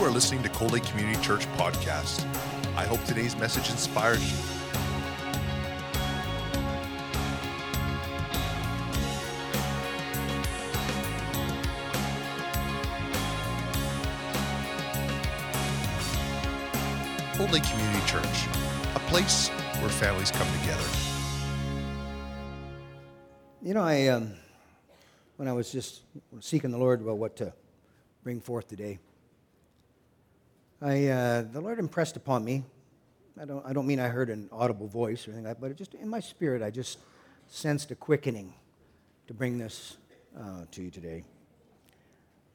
You are listening to Cold Lake Community Church Podcast. I hope today's message inspires you. Cold Lake Community Church, a place where families come together. You know, I um, when I was just seeking the Lord about what to bring forth today, I uh, the Lord impressed upon me. I don't I don't mean I heard an audible voice or anything like that, but just in my spirit I just sensed a quickening to bring this uh, to you today.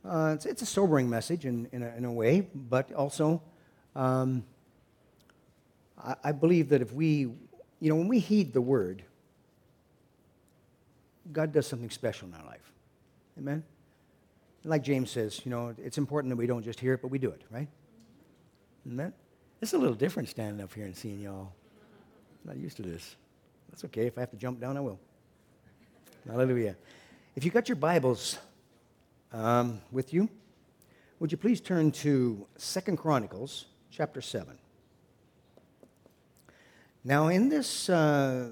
Uh, it's, it's a sobering message in, in, a, in a way, but also um, I, I believe that if we, you know, when we heed the word, God does something special in our life. Amen? Like James says, you know, it's important that we don't just hear it, but we do it, right? Amen? It's a little different standing up here and seeing y'all. I'm not used to this. That's okay. If I have to jump down, I will. Hallelujah. If you got your Bibles um, with you, would you please turn to Second Chronicles chapter 7. Now, in this uh,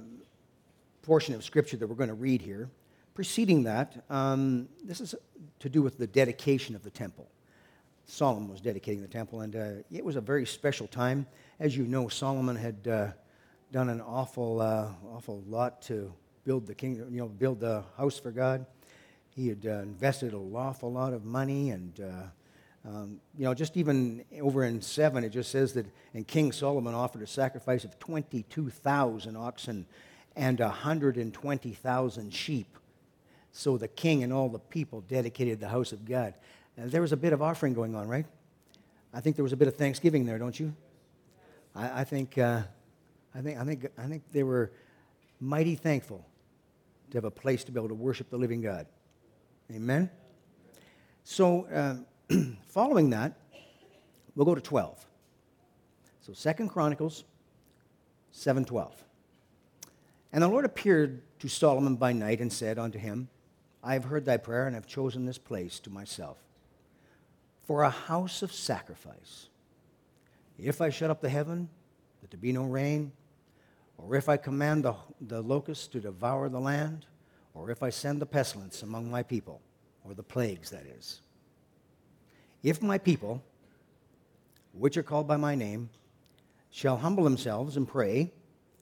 portion of Scripture that we're going to read here, preceding that, um, this is to do with the dedication of the temple. Solomon was dedicating the temple, and uh, it was a very special time. As you know, Solomon had uh, done an awful, uh, awful lot to build the kingdom, you know, build the house for God. He had uh, invested an awful lot of money, and uh, um, you know, just even over in seven, it just says that, and King Solomon offered a sacrifice of twenty-two thousand oxen and hundred and twenty thousand sheep. So the king and all the people dedicated the house of God. And there was a bit of offering going on, right? I think there was a bit of thanksgiving there, don't you? I, I think, uh, I think, I think, I think they were mighty thankful to have a place to be able to worship the living God. Amen. So, uh, following that, we'll go to 12. So, Second Chronicles 7:12. And the Lord appeared to Solomon by night and said unto him, I have heard thy prayer and have chosen this place to myself for a house of sacrifice. If I shut up the heaven, that there be no rain, or if I command the, the locusts to devour the land, or if I send the pestilence among my people, or the plagues, that is. If my people, which are called by my name, shall humble themselves and pray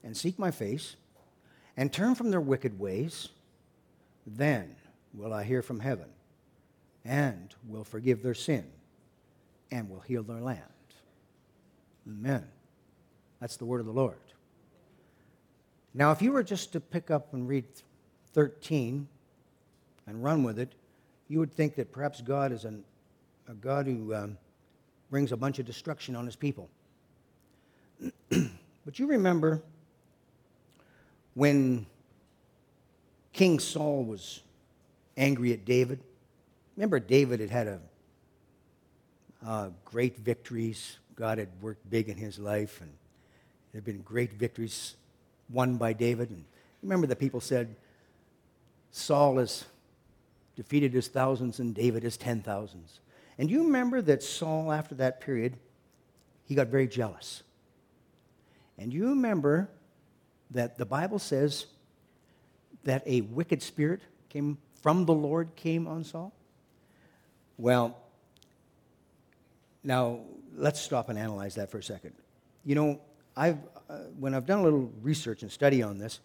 and seek my face and turn from their wicked ways, then will I hear from heaven and will forgive their sin and will heal their land. Amen. That's the word of the Lord. Now, if you were just to pick up and read 13 and run with it, you would think that perhaps God is an, a God who um, brings a bunch of destruction on his people. but you remember when King Saul was angry at David? Remember, David had had a, uh, great victories. God had worked big in his life, and there had been great victories won by David. And remember, the people said, Saul has defeated his thousands and David his ten thousands. And you remember that Saul, after that period, he got very jealous. And you remember that the Bible says that a wicked spirit came from the Lord came on Saul? Well, now let's stop and analyze that for a second. You know, I've, uh, when I've done a little research and study on this,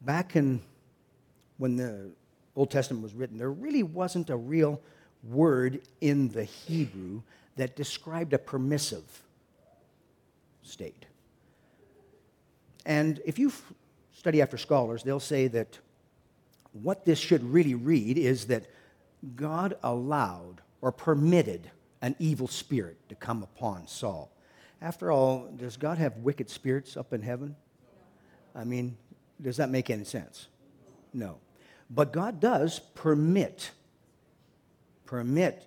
back in when the Old Testament was written, there really wasn't a real word in the Hebrew that described a permissive state. And if you study after scholars, they'll say that what this should really read is that God allowed or permitted an evil spirit to come upon Saul. After all, does God have wicked spirits up in heaven? I mean, does that make any sense? No. But God does permit permit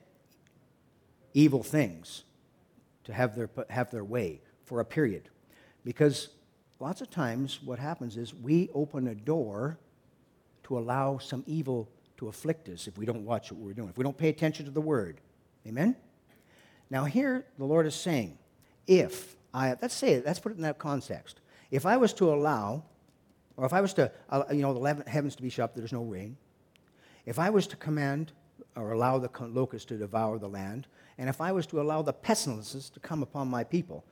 evil things to have their, have their way for a period. Because lots of times what happens is we open a door to allow some evil to afflict us if we don't watch what we're doing, if we don't pay attention to the word. Amen? Now, here the Lord is saying, if I, let's say let's put it in that context. If I was to allow, or if I was to, uh, you know, the heavens to be shut there's no rain. If I was to command or allow the locusts to devour the land, and if I was to allow the pestilences to come upon my people,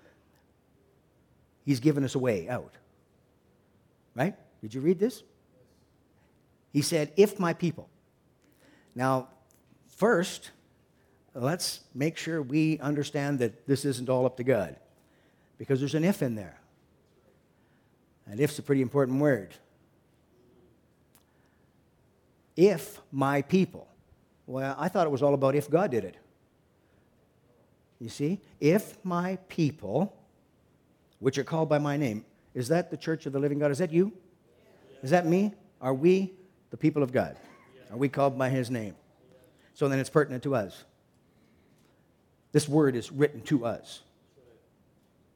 He's given us a way out. Right? Did you read this? He said, If my people. Now, first, let's make sure we understand that this isn't all up to God because there's an if in there. And if's a pretty important word. If my people. Well, I thought it was all about if God did it. You see? If my people, which are called by my name, is that the church of the living God? Is that you? Is that me? Are we the people of God? Are we called by his name? So then it's pertinent to us. This word is written to us.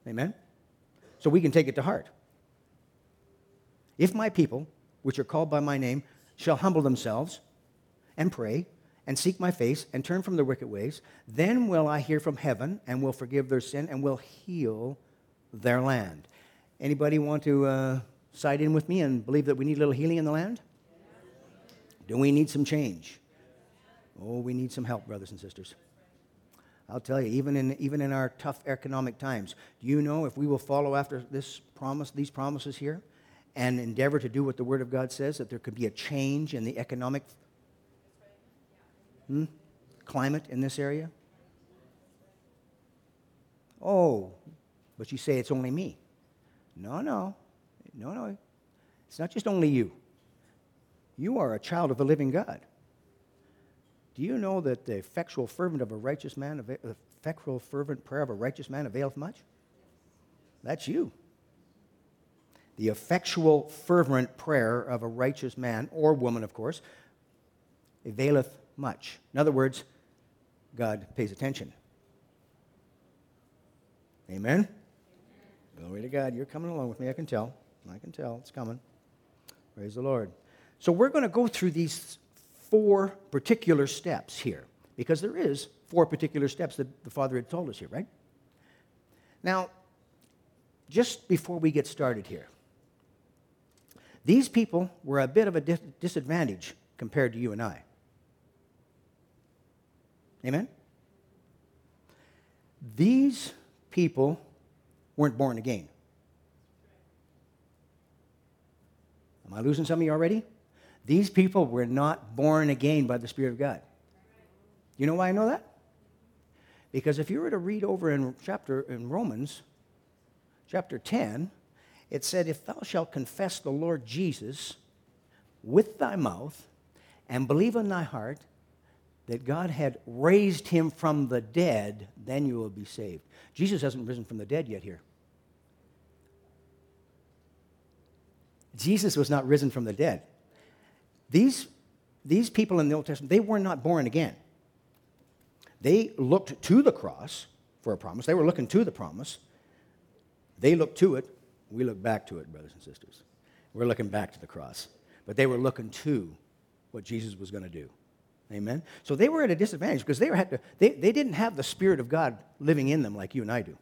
Amen? So we can take it to heart. If my people, which are called by my name, shall humble themselves and pray and seek my face and turn from their wicked ways, then will I hear from heaven and will forgive their sin and will heal their land. Anybody want to uh, side in with me and believe that we need a little healing in the land? Do we need some change? Oh, we need some help, brothers and sisters. I'll tell you, even in, even in our tough economic times, do you know if we will follow after this promise, these promises here, and endeavor to do what the Word of God says, that there could be a change in the economic hmm, climate in this area? Oh, but you say it's only me. No, no. No, no. It's not just only you. You are a child of the living God. Do you know that the effectual fervent of a righteous man, the effectual fervent prayer of a righteous man availeth much? That's you. The effectual fervent prayer of a righteous man, or woman, of course, availeth much. In other words, God pays attention. Amen? Glory to God. You're coming along with me. I can tell. I can tell. It's coming. Praise the Lord. So we're going to go through these four particular steps here, because there is four particular steps that the Father had told us here, right? Now, just before we get started here, these people were a bit of a disadvantage compared to you and I. Amen? These people weren't born again. Am I losing some of you already? These people were not born again by the Spirit of God. You know why I know that? Because if you were to read over in chapter in Romans, chapter 10, it said, If thou shalt confess the Lord Jesus with thy mouth and believe in thy heart that God had raised him from the dead, then you will be saved. Jesus hasn't risen from the dead yet here. Jesus was not risen from the dead. These, these people in the Old Testament, they were not born again. They looked to the cross for a promise. They were looking to the promise. They looked to it. We look back to it, brothers and sisters. We're looking back to the cross. But they were looking to what Jesus was going to do. Amen? So they were at a disadvantage because they, were, had to, they, they didn't have the Spirit of God living in them like you and I do.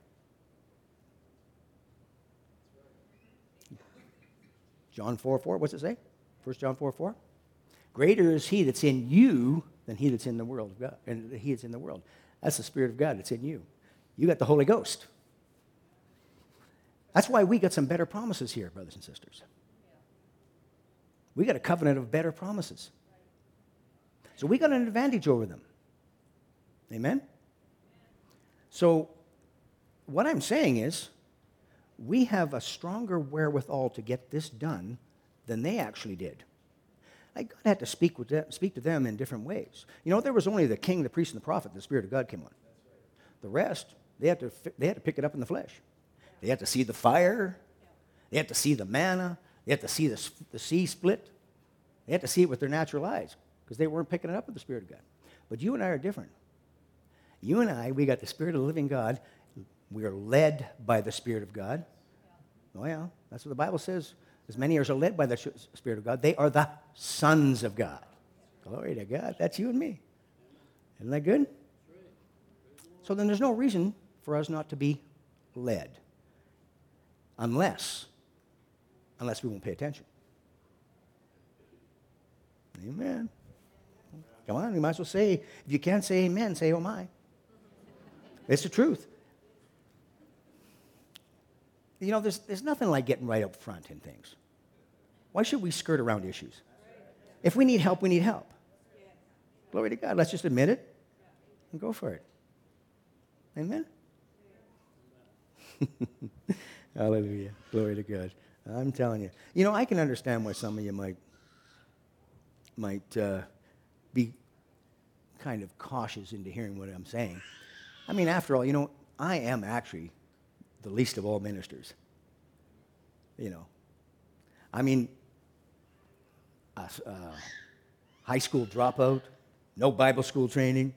John 4 4, what's it say? 1 John 4 4? Greater is he that's in you than he that's in the world of God, and he that's in the world. That's the Spirit of God that's in you. You got the Holy Ghost. That's why we got some better promises here, brothers and sisters. We got a covenant of better promises. So we got an advantage over them. Amen? So, what I'm saying is, we have a stronger wherewithal to get this done than they actually did. Like God had to speak, with them, speak to them in different ways. You know, there was only the king, the priest, and the prophet, the Spirit of God came on. The rest, they had to, they had to pick it up in the flesh. They had to see the fire. They had to see the manna. They had to see the, the sea split. They had to see it with their natural eyes because they weren't picking it up with the Spirit of God. But you and I are different. You and I, we got the Spirit of the living God. We are led by the Spirit of God. Oh, yeah, that's what the Bible says. As many as are led by the Spirit of God, they are the sons of God. Glory to God. That's you and me. Isn't that good? So then there's no reason for us not to be led. Unless, unless we won't pay attention. Amen. Come on, you might as well say, if you can't say amen, say oh my. It's the truth. You know, there's, there's nothing like getting right up front in things. Why should we skirt around issues? If we need help, we need help. Glory to God. Let's just admit it and go for it. Amen? Hallelujah. Glory to God. I'm telling you. You know, I can understand why some of you might, might uh, be kind of cautious into hearing what I'm saying. I mean, after all, you know, I am actually the least of all ministers. You know, I mean, a, uh, high school dropout, no Bible school training.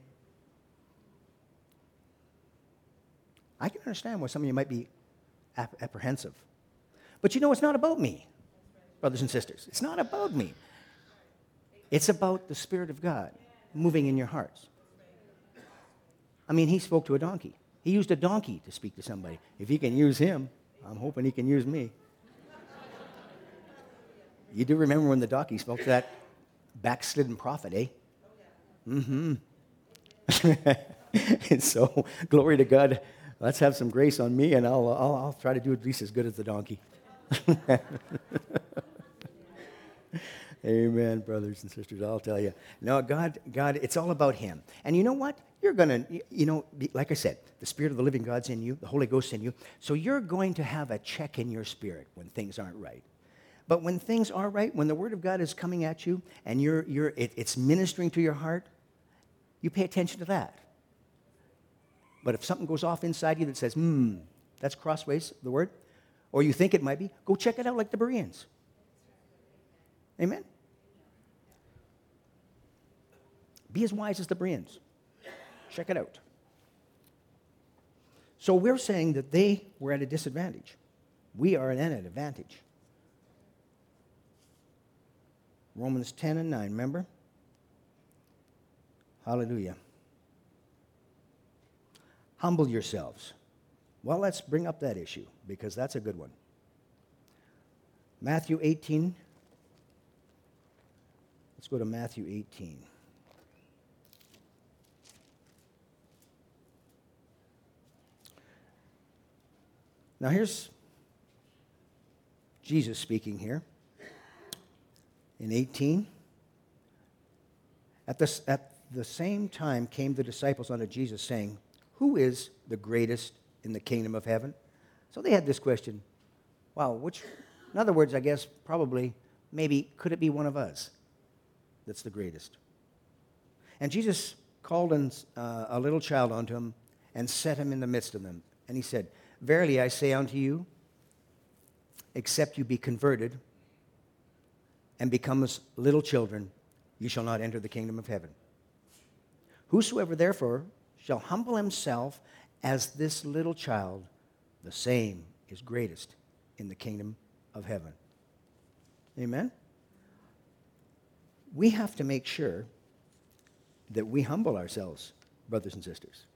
I can understand why some of you might be ap- apprehensive. But you know, it's not about me, brothers and sisters. It's not about me. It's about the Spirit of God moving in your hearts. I mean, he spoke to a donkey. He used a donkey to speak to somebody. If he can use him, I'm hoping he can use me. You do remember when the donkey spoke to that backslidden prophet, eh? Mm-hmm. and so, glory to God. Let's have some grace on me, and I'll, I'll, I'll try to do at least as good as the donkey. Amen, brothers and sisters. I'll tell you. No, God, God, it's all about Him. And you know what? You're going to, you know, like I said, the Spirit of the living God's in you, the Holy Ghost's in you. So you're going to have a check in your spirit when things aren't right. But when things are right, when the Word of God is coming at you and you're, you're, it, it's ministering to your heart, you pay attention to that. But if something goes off inside you that says, hmm, that's crossways, the word, or you think it might be, go check it out like the Bereans. Amen? Be as wise as the Bereans. Check it out. So we're saying that they were at a disadvantage. We are at an advantage. Romans 10 and 9, remember? Hallelujah. Humble yourselves. Well, let's bring up that issue because that's a good one. Matthew 18. Let's go to Matthew 18. Now, here's Jesus speaking here in 18. At, this, at the same time came the disciples unto Jesus, saying, Who is the greatest in the kingdom of heaven? So they had this question. Wow, which, in other words, I guess probably, maybe, could it be one of us that's the greatest? And Jesus called an, uh, a little child unto him and set him in the midst of them. And he said, Verily I say unto you, except you be converted and become as little children, you shall not enter the kingdom of heaven. Whosoever therefore shall humble himself as this little child, the same is greatest in the kingdom of heaven. Amen? We have to make sure that we humble ourselves, brothers and sisters.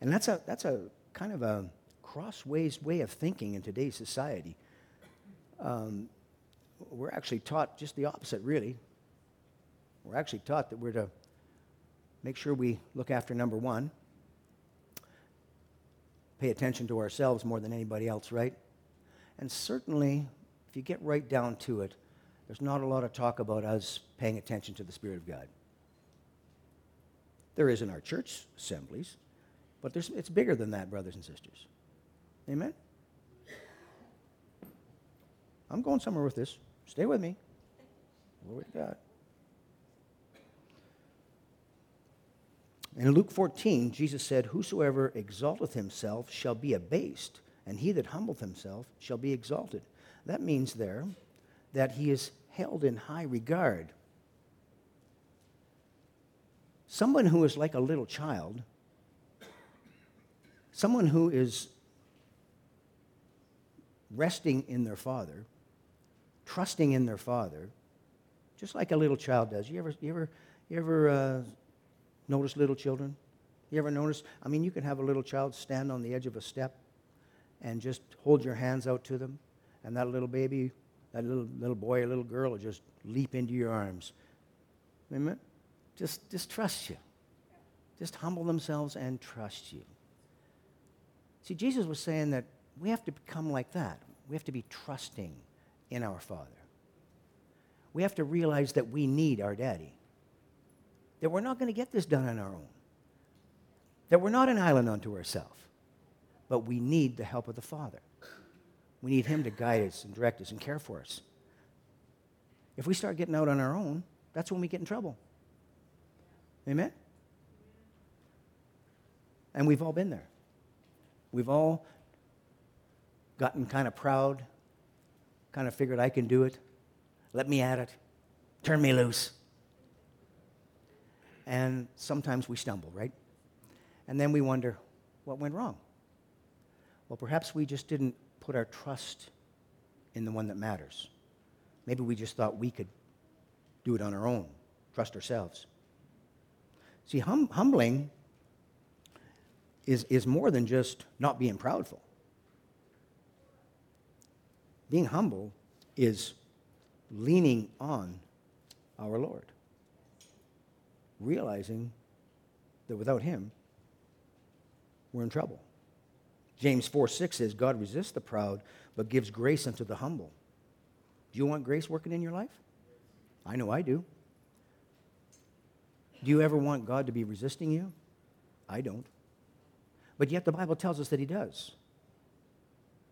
And that's a, that's a kind of a crossways way of thinking in today's society. Um, we're actually taught just the opposite, really. We're actually taught that we're to make sure we look after number one, pay attention to ourselves more than anybody else, right? And certainly, if you get right down to it, there's not a lot of talk about us paying attention to the Spirit of God. There is in our church assemblies, but it's bigger than that, brothers and sisters. Amen? I'm going somewhere with this. Stay with me. Glory to God. In Luke 14, Jesus said, Whosoever exalteth himself shall be abased, and he that humbleth himself shall be exalted. That means there that he is held in high regard. Someone who is like a little child Someone who is resting in their father, trusting in their father, just like a little child does. You ever, you ever, you ever uh, notice little children? You ever notice? I mean, you can have a little child stand on the edge of a step and just hold your hands out to them, and that little baby, that little, little boy or little girl will just leap into your arms. Amen? Just, just trust you. Just humble themselves and trust you. See, Jesus was saying that we have to become like that. We have to be trusting in our Father. We have to realize that we need our daddy, that we're not going to get this done on our own, that we're not an island unto ourselves, but we need the help of the Father. We need Him to guide us and direct us and care for us. If we start getting out on our own, that's when we get in trouble. Amen? And we've all been there. We've all gotten kind of proud, kind of figured I can do it. Let me at it. Turn me loose. And sometimes we stumble, right? And then we wonder, what went wrong? Well, perhaps we just didn't put our trust in the one that matters. Maybe we just thought we could do it on our own, trust ourselves. See, hum- humbling is, is more than just not being proudful. Being humble is leaning on our Lord, realizing that without Him, we're in trouble. James 4 6 says, God resists the proud, but gives grace unto the humble. Do you want grace working in your life? I know I do. Do you ever want God to be resisting you? I don't. But yet the Bible tells us that He does.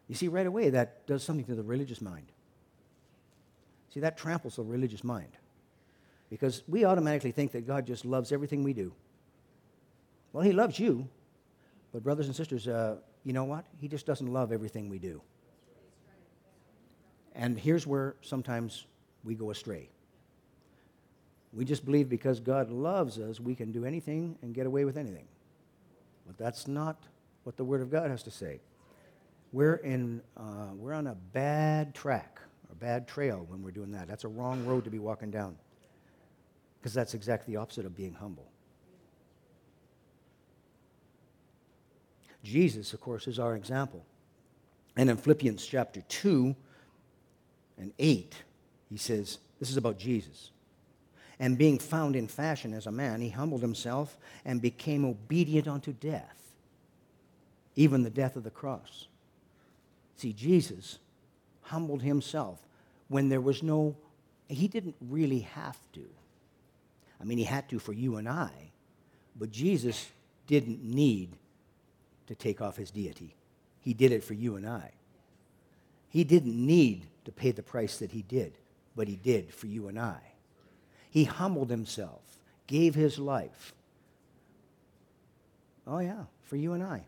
You see, right away, that does something to the religious mind. See, that tramples the religious mind. Because we automatically think that God just loves everything we do. Well, He loves you. But, brothers and sisters, uh, you know what? He just doesn't love everything we do. And here's where sometimes we go astray. We just believe because God loves us, we can do anything and get away with anything. But that's not what the Word of God has to say. We're, in, uh, we're on a bad track, a bad trail when we're doing that. That's a wrong road to be walking down. Because that's exactly the opposite of being humble. Jesus, of course, is our example. And in Philippians chapter 2 and 8, he says, this is about Jesus. And being found in fashion as a man, he humbled himself and became obedient unto death, even the death of the cross. See, Jesus humbled himself when there was no, he didn't really have to. I mean, he had to for you and I, but Jesus didn't need to take off his deity. He did it for you and I. He didn't need to pay the price that he did, but he did for you and I. He humbled himself, gave his life. Oh, yeah, for you and I.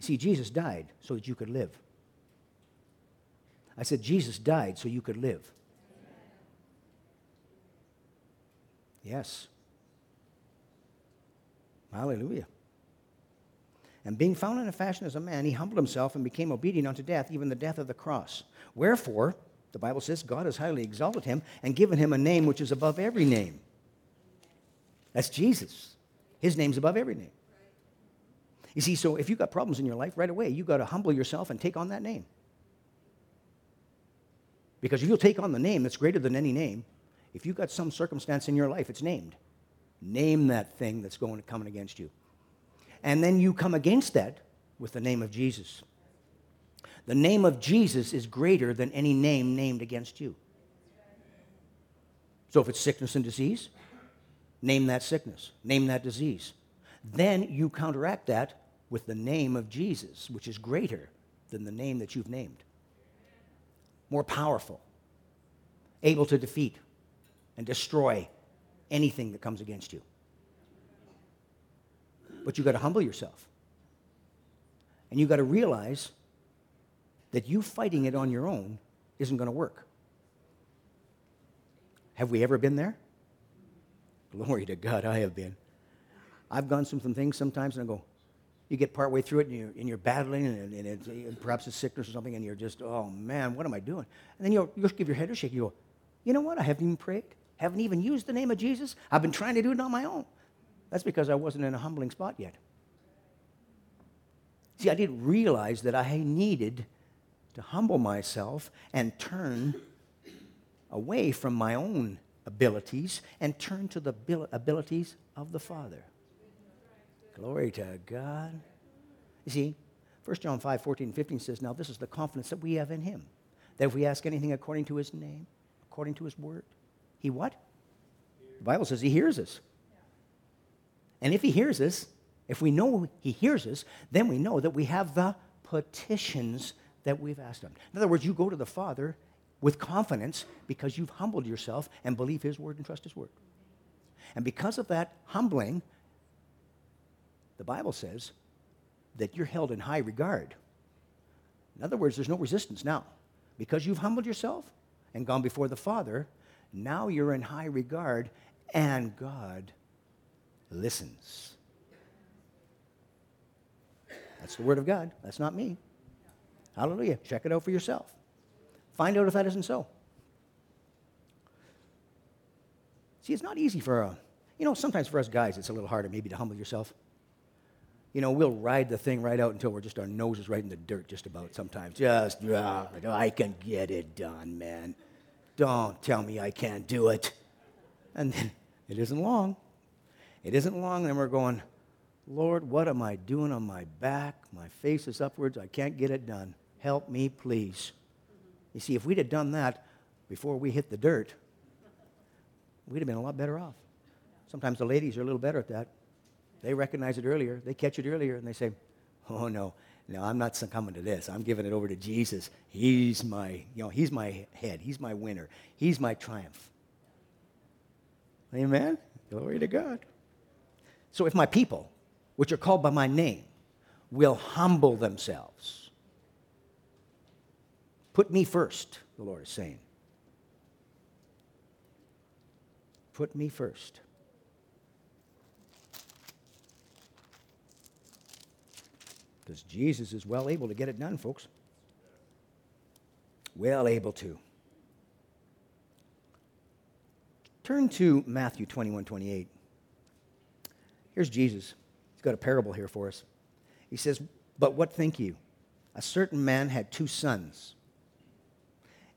See, Jesus died so that you could live. I said, Jesus died so you could live. Yes. Hallelujah. And being found in a fashion as a man, he humbled himself and became obedient unto death, even the death of the cross. Wherefore, the Bible says God has highly exalted him and given him a name which is above every name. That's Jesus. His name's above every name. You see, so if you've got problems in your life, right away, you've got to humble yourself and take on that name. Because if you'll take on the name that's greater than any name, if you've got some circumstance in your life, it's named. Name that thing that's going coming against you. And then you come against that with the name of Jesus. The name of Jesus is greater than any name named against you. So if it's sickness and disease, name that sickness, name that disease. Then you counteract that with the name of Jesus, which is greater than the name that you've named. More powerful, able to defeat and destroy anything that comes against you. But you've got to humble yourself. And you've got to realize that you fighting it on your own isn't going to work. Have we ever been there? Glory to God, I have been. I've gone through some things sometimes and I go, you get partway through it and you're, and you're battling and, and it's, perhaps it's sickness or something and you're just, oh man, what am I doing? And then you'll give your head a shake. You go, you know what? I haven't even prayed, haven't even used the name of Jesus. I've been trying to do it on my own. That's because I wasn't in a humbling spot yet. See, I didn't realize that I needed to humble myself and turn away from my own abilities and turn to the abilities of the Father. Glory to God. You see, 1 John 5 14 and 15 says, Now this is the confidence that we have in Him, that if we ask anything according to His name, according to His word, He what? The Bible says He hears us. And if He hears us, if we know He hears us, then we know that we have the petitions that we've asked Him. In other words, you go to the Father with confidence because you've humbled yourself and believe His word and trust His word. And because of that humbling, the Bible says that you're held in high regard. In other words, there's no resistance now. Because you've humbled yourself and gone before the Father, now you're in high regard and God listens. That's the Word of God. That's not me. Hallelujah. Check it out for yourself. Find out if that isn't so. See, it's not easy for a, you know, sometimes for us guys, it's a little harder maybe to humble yourself. You know, we'll ride the thing right out until we're just our noses right in the dirt just about sometimes. Just, uh, I can get it done, man. Don't tell me I can't do it. And then it isn't long. It isn't long, and we're going, Lord, what am I doing on my back? My face is upwards. I can't get it done. Help me, please. You see, if we'd have done that before we hit the dirt, we'd have been a lot better off. Sometimes the ladies are a little better at that. They recognize it earlier, they catch it earlier, and they say, Oh, no, no, I'm not succumbing to this. I'm giving it over to Jesus. He's my, you know, he's my head. He's my winner. He's my triumph. Amen? Glory to God. So if my people, which are called by my name, will humble themselves, put me first, the Lord is saying. Put me first. Because Jesus is well able to get it done, folks. Well able to. Turn to Matthew 21 28. Here's Jesus. He's got a parable here for us. He says, But what think you? A certain man had two sons.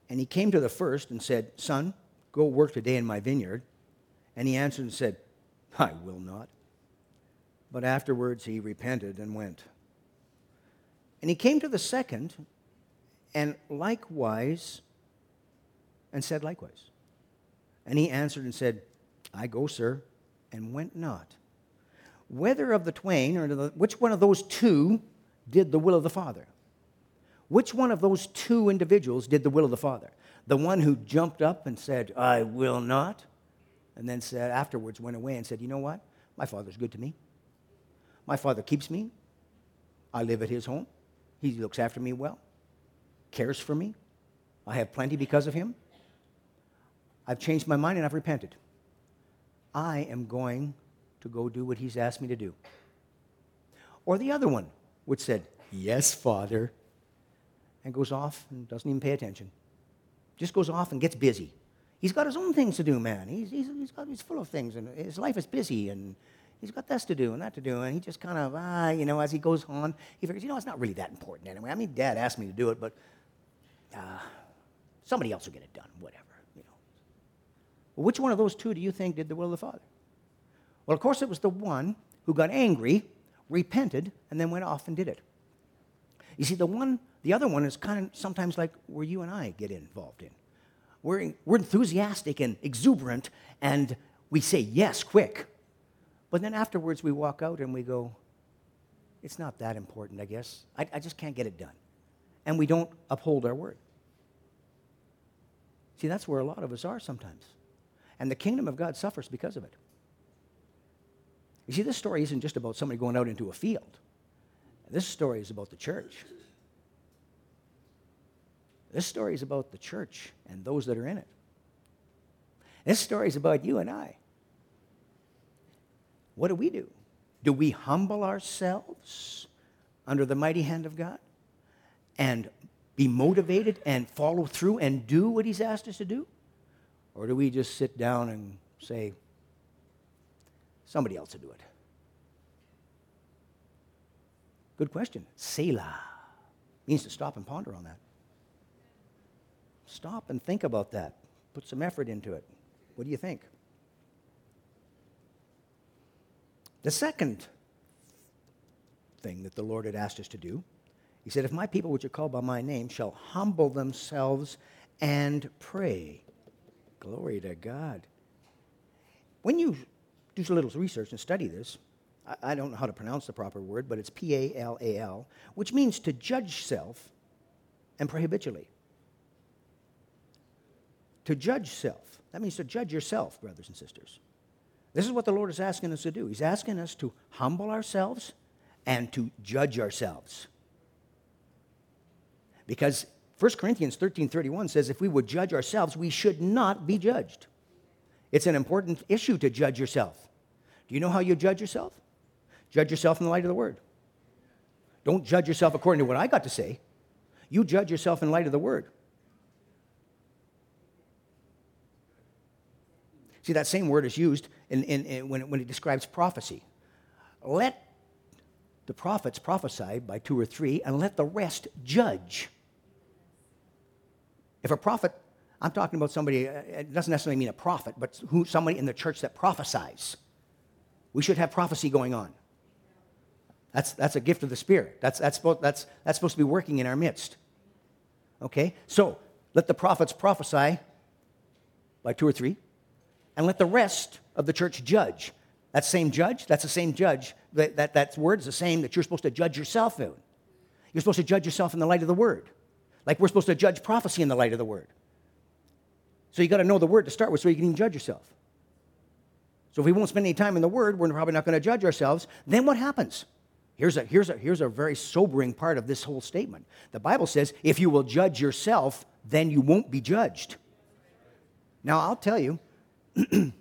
And he came to the first and said, Son, go work today in my vineyard. And he answered and said, I will not. But afterwards he repented and went. And he came to the second, and likewise, and said likewise. And he answered and said, I go, sir, and went not. Whether of the twain, or the, which one of those two did the will of the Father? Which one of those two individuals did the will of the Father? The one who jumped up and said, I will not, and then said afterwards went away and said, You know what? My father's good to me. My father keeps me. I live at his home. He looks after me well, cares for me. I have plenty because of him. I've changed my mind and I've repented. I am going to go do what he's asked me to do. Or the other one, which said, Yes, Father, and goes off and doesn't even pay attention. Just goes off and gets busy. He's got his own things to do, man. He's, he's, he's, got, he's full of things, and his life is busy, and he's got this to do and that to do. And he just kind of, ah, you know, as he goes on, he figures, you know, it's not really that important anyway. I mean, dad asked me to do it, but uh, somebody else will get it done, whatever, you know. Well, which one of those two do you think did the will of the Father? Well, of course, it was the one who got angry, repented, and then went off and did it. You see, the one, the other one is kind of sometimes like where you and I get involved in. We're, we're enthusiastic and exuberant, and we say yes quick. But then afterwards, we walk out and we go, it's not that important, I guess. I, I just can't get it done. And we don't uphold our word. See, that's where a lot of us are sometimes. And the kingdom of God suffers because of it. You see, this story isn't just about somebody going out into a field. This story is about the church. This story is about the church and those that are in it. This story is about you and I what do we do? Do we humble ourselves under the mighty hand of God and be motivated and follow through and do what He's asked us to do? Or do we just sit down and say, Somebody else will do it. Good question. Selah means to stop and ponder on that. Stop and think about that. Put some effort into it. What do you think? The second thing that the Lord had asked us to do, he said, If my people, which are called by my name, shall humble themselves and pray. Glory to God. When you do a little research and study this, I, I don't know how to pronounce the proper word, but it's P A L A L, which means to judge self and pray habitually. To judge self. That means to judge yourself, brothers and sisters. This is what the Lord is asking us to do. He's asking us to humble ourselves and to judge ourselves. Because 1 Corinthians 13:31 says if we would judge ourselves, we should not be judged. It's an important issue to judge yourself. Do you know how you judge yourself? Judge yourself in the light of the word. Don't judge yourself according to what I got to say. You judge yourself in light of the word. See, that same word is used in, in, in when, when it describes prophecy. Let the prophets prophesy by two or three, and let the rest judge. If a prophet, I'm talking about somebody, uh, it doesn't necessarily mean a prophet, but who, somebody in the church that prophesies. We should have prophecy going on. That's, that's a gift of the Spirit. That's, that's, that's, that's supposed to be working in our midst. Okay? So, let the prophets prophesy by two or three, and let the rest of the church judge. That same judge, that's the same judge. That, that, that word is the same that you're supposed to judge yourself in. You're supposed to judge yourself in the light of the word. Like we're supposed to judge prophecy in the light of the word. So you got to know the word to start with so you can even judge yourself. So if we won't spend any time in the word, we're probably not going to judge ourselves. Then what happens? Here's a, here's, a, here's a very sobering part of this whole statement. The Bible says, if you will judge yourself, then you won't be judged. Now, I'll tell you,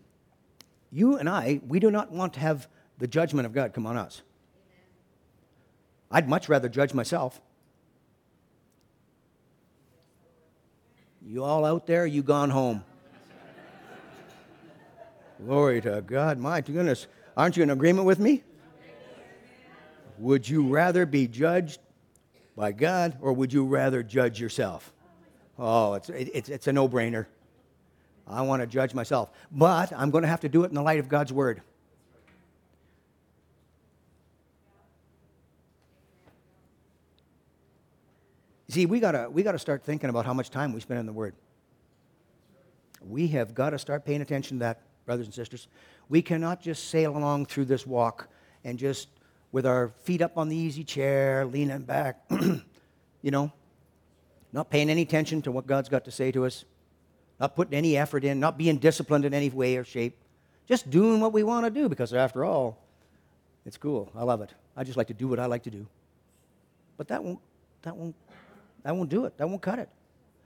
you and I, we do not want to have the judgment of God come on us. I'd much rather judge myself. You all out there, you gone home. Glory to God. My goodness. Aren't you in agreement with me? Would you rather be judged by God or would you rather judge yourself? Oh, it's, it's, it's a no brainer. I want to judge myself. But I'm going to have to do it in the light of God's word. See, we gotta we gotta start thinking about how much time we spend in the Word. We have got to start paying attention to that, brothers and sisters. We cannot just sail along through this walk and just with our feet up on the easy chair, leaning back, you know, not paying any attention to what God's got to say to us not putting any effort in, not being disciplined in any way or shape, just doing what we want to do because, after all, it's cool. I love it. I just like to do what I like to do. But that won't, that won't, that won't do it. That won't cut it.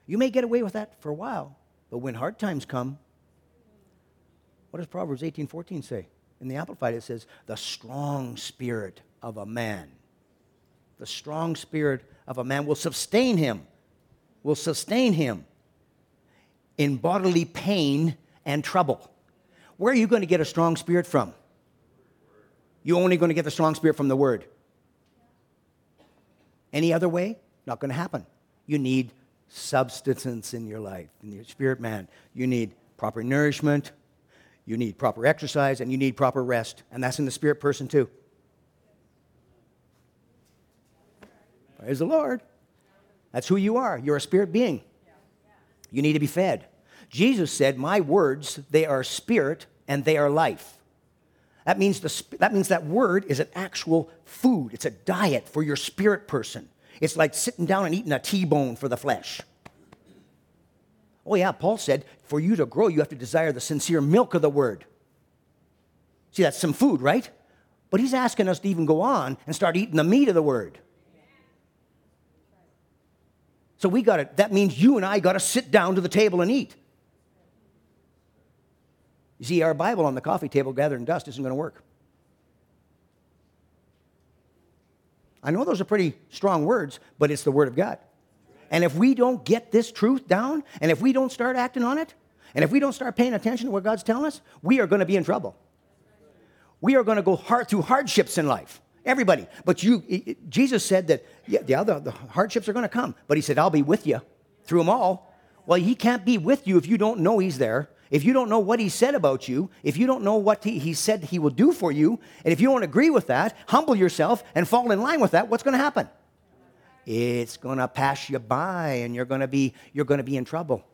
You may get away with that for a while, but when hard times come, what does Proverbs 18:14 say? In the Amplified, it says, "The strong spirit of a man, the strong spirit of a man will sustain him, will sustain him in bodily pain and trouble. Where are you going to get a strong spirit from? You're only going to get the strong spirit from the Word. Any other way? Not going to happen. You need substance in your life, in your spirit man. You need proper nourishment, you need proper exercise, and you need proper rest. And that's in the spirit person too. Praise the Lord. That's who you are. You're a spirit being. You need to be fed. Jesus said, My words, they are spirit and they are life. That means, the, that means that word is an actual food, it's a diet for your spirit person. It's like sitting down and eating a T bone for the flesh. Oh, yeah, Paul said, for you to grow, you have to desire the sincere milk of the word. See, that's some food, right? But he's asking us to even go on and start eating the meat of the word. So we got to, that means you and I got to sit down to the table and eat. You see, our Bible on the coffee table gathering dust isn't going to work. I know those are pretty strong words, but it's the Word of God. And if we don't get this truth down, and if we don't start acting on it, and if we don't start paying attention to what God's telling us, we are going to be in trouble. We are going to go hard through hardships in life. Everybody. But you, Jesus said that, yeah, the, other, the hardships are going to come. But he said, I'll be with you through them all. Well, he can't be with you if you don't know he's there. If you don't know what he said about you, if you don't know what he, he said he will do for you, and if you don't agree with that, humble yourself and fall in line with that, what's going to happen? It's going to pass you by and you're going to be, you're going to be in trouble.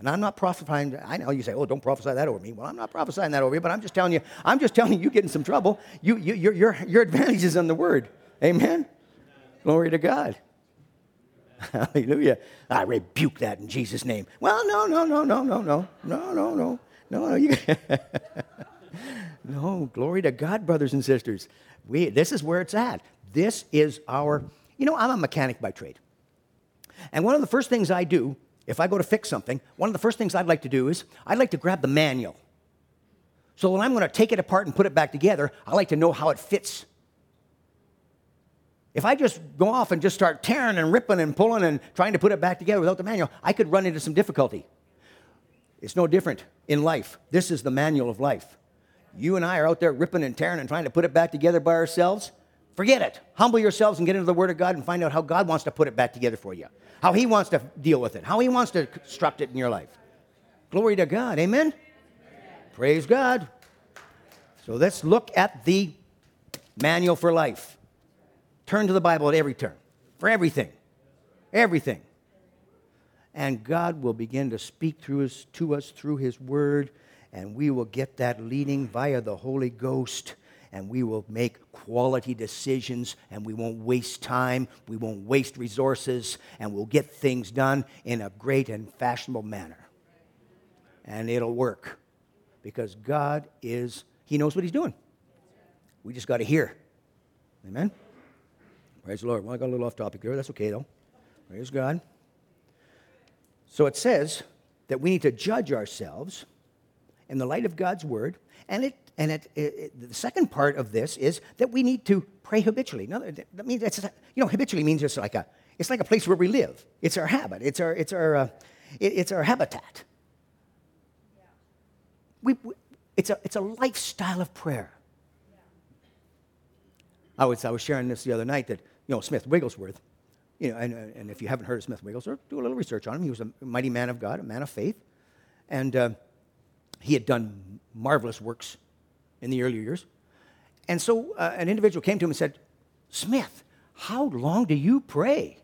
And I'm not prophesying. I know you say, "Oh, don't prophesy that over me." Well, I'm not prophesying that over you, but I'm just telling you. I'm just telling you, you get in some trouble. You, you, your, your, your advantage is on the word. Amen. Glory to God. Hallelujah. I rebuke that in Jesus' name. Well, no, no, no, no, no, no, no, no, no, no. no. No, glory to God, brothers and sisters. We, this is where it's at. This is our, you know, I'm a mechanic by trade. And one of the first things I do if I go to fix something, one of the first things I'd like to do is I'd like to grab the manual. So when I'm going to take it apart and put it back together, I like to know how it fits. If I just go off and just start tearing and ripping and pulling and trying to put it back together without the manual, I could run into some difficulty. It's no different in life. This is the manual of life. You and I are out there ripping and tearing and trying to put it back together by ourselves. Forget it. Humble yourselves and get into the Word of God and find out how God wants to put it back together for you how He wants to deal with it, how He wants to construct it in your life. Glory to God. Amen? Amen? Praise God. So let's look at the manual for life. Turn to the Bible at every turn, for everything. Everything. And God will begin to speak through us, to us through His Word, and we will get that leading via the Holy Ghost and we will make quality decisions and we won't waste time, we won't waste resources, and we'll get things done in a great and fashionable manner. And it'll work because God is, He knows what He's doing. We just got to hear. Amen? Praise the Lord. Well, I got a little off topic there. That's okay, though. Praise God. So it says that we need to judge ourselves in the light of God's word. And, it, and it, it, the second part of this is that we need to pray habitually. Now, that means it's, you know, habitually means it's like a, it's like a place where we live. It's our habit. It's our, it's our, uh, it, it's our habitat. Yeah. We, we, it's, a, it's a lifestyle of prayer. Yeah. I, was, I was sharing this the other night that, you know, Smith Wigglesworth, you know, and, and if you haven't heard of Smith Wigglesworth, do a little research on him. He was a mighty man of God, a man of faith. And uh, he had done marvelous works in the earlier years. And so uh, an individual came to him and said, Smith, how long do you pray?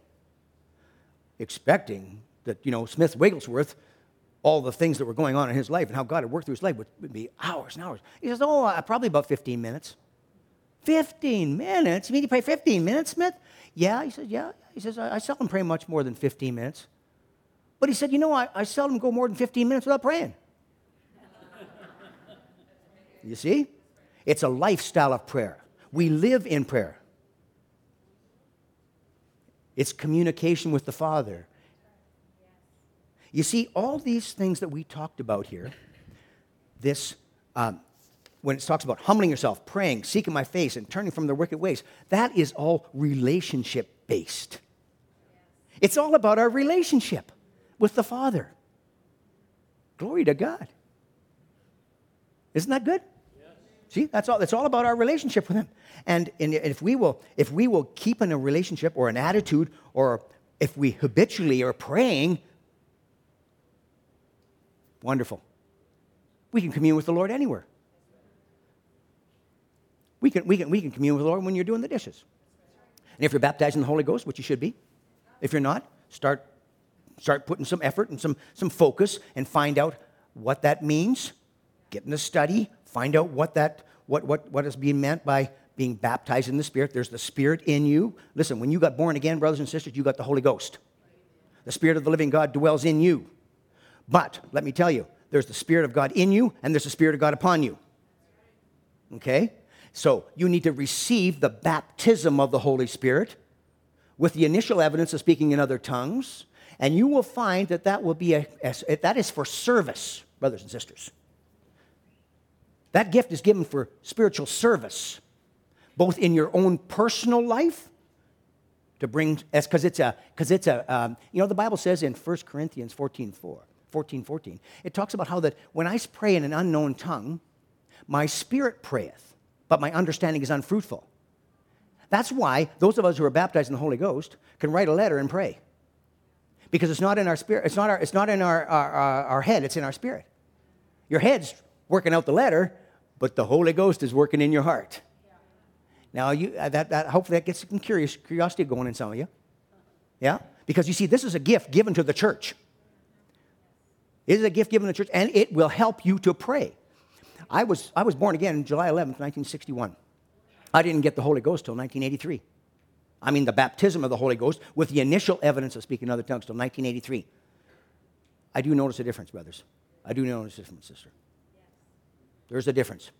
Expecting that, you know, Smith Wigglesworth, all the things that were going on in his life and how God had worked through his life would, be hours and hours. He says, Oh, uh, probably about 15 minutes. 15 minutes? You mean you pray 15 minutes, Smith? Yeah. He says, Yeah. He says, I, I seldom pray much more than 15 minutes. But he said, You know, I, I seldom go more than 15 minutes without praying. You see? It's a lifestyle of prayer. We live in prayer. It's communication with the Father. You see, all these things that we talked about here, this, um, when it talks about humbling yourself, praying, seeking my face, and turning from their wicked ways, that is all relationship based. It's all about our relationship with the Father. Glory to God. Isn't that good? See, that's all. That's all about our relationship with Him. And, and if we will, if we will keep in a relationship or an attitude, or if we habitually are praying, wonderful. We can commune with the Lord anywhere. We can, we, can, we can commune with the Lord when you're doing the dishes. And if you're baptized in the Holy Ghost, which you should be, if you're not, start, start putting some effort and some, some focus and find out what that means. Get in the study, Find out what that what what what is being meant by being baptized in the Spirit. There's the Spirit in you. Listen, when you got born again, brothers and sisters, you got the Holy Ghost. The Spirit of the living God dwells in you. But let me tell you, there's the Spirit of God in you, and there's the Spirit of God upon you. Okay? So you need to receive the baptism of the Holy Spirit with the initial evidence of speaking in other tongues, and you will find that that will be a, a that is for service, brothers and sisters. That gift is given for spiritual service, both in your own personal life to bring, as because it's a, because it's a, um, you know, the Bible says in 1 Corinthians 14, 4, 14, 14, it talks about how that when I pray in an unknown tongue, My spirit prayeth, but my understanding is unfruitful. That's why those of us who are baptized in the Holy Ghost can write a letter and pray. Because it's not in our spirit, it's not, our, it's not in our, our, our, our head, it's in our spirit. Your head's working out the letter, but the Holy Ghost is working in your heart. Now, you, uh, that, that, hopefully that gets some curious, curiosity going in some of you. Yeah? Because you see, this is a gift given to the church. It is a gift given to the church, and it will help you to pray. I was, I was born again July 11th, 1961. I didn't get the Holy Ghost till 1983. I mean, the baptism of the Holy Ghost with the initial evidence of speaking other tongues till 1983. I do notice a difference, brothers. I do notice a difference, sister. There's a difference.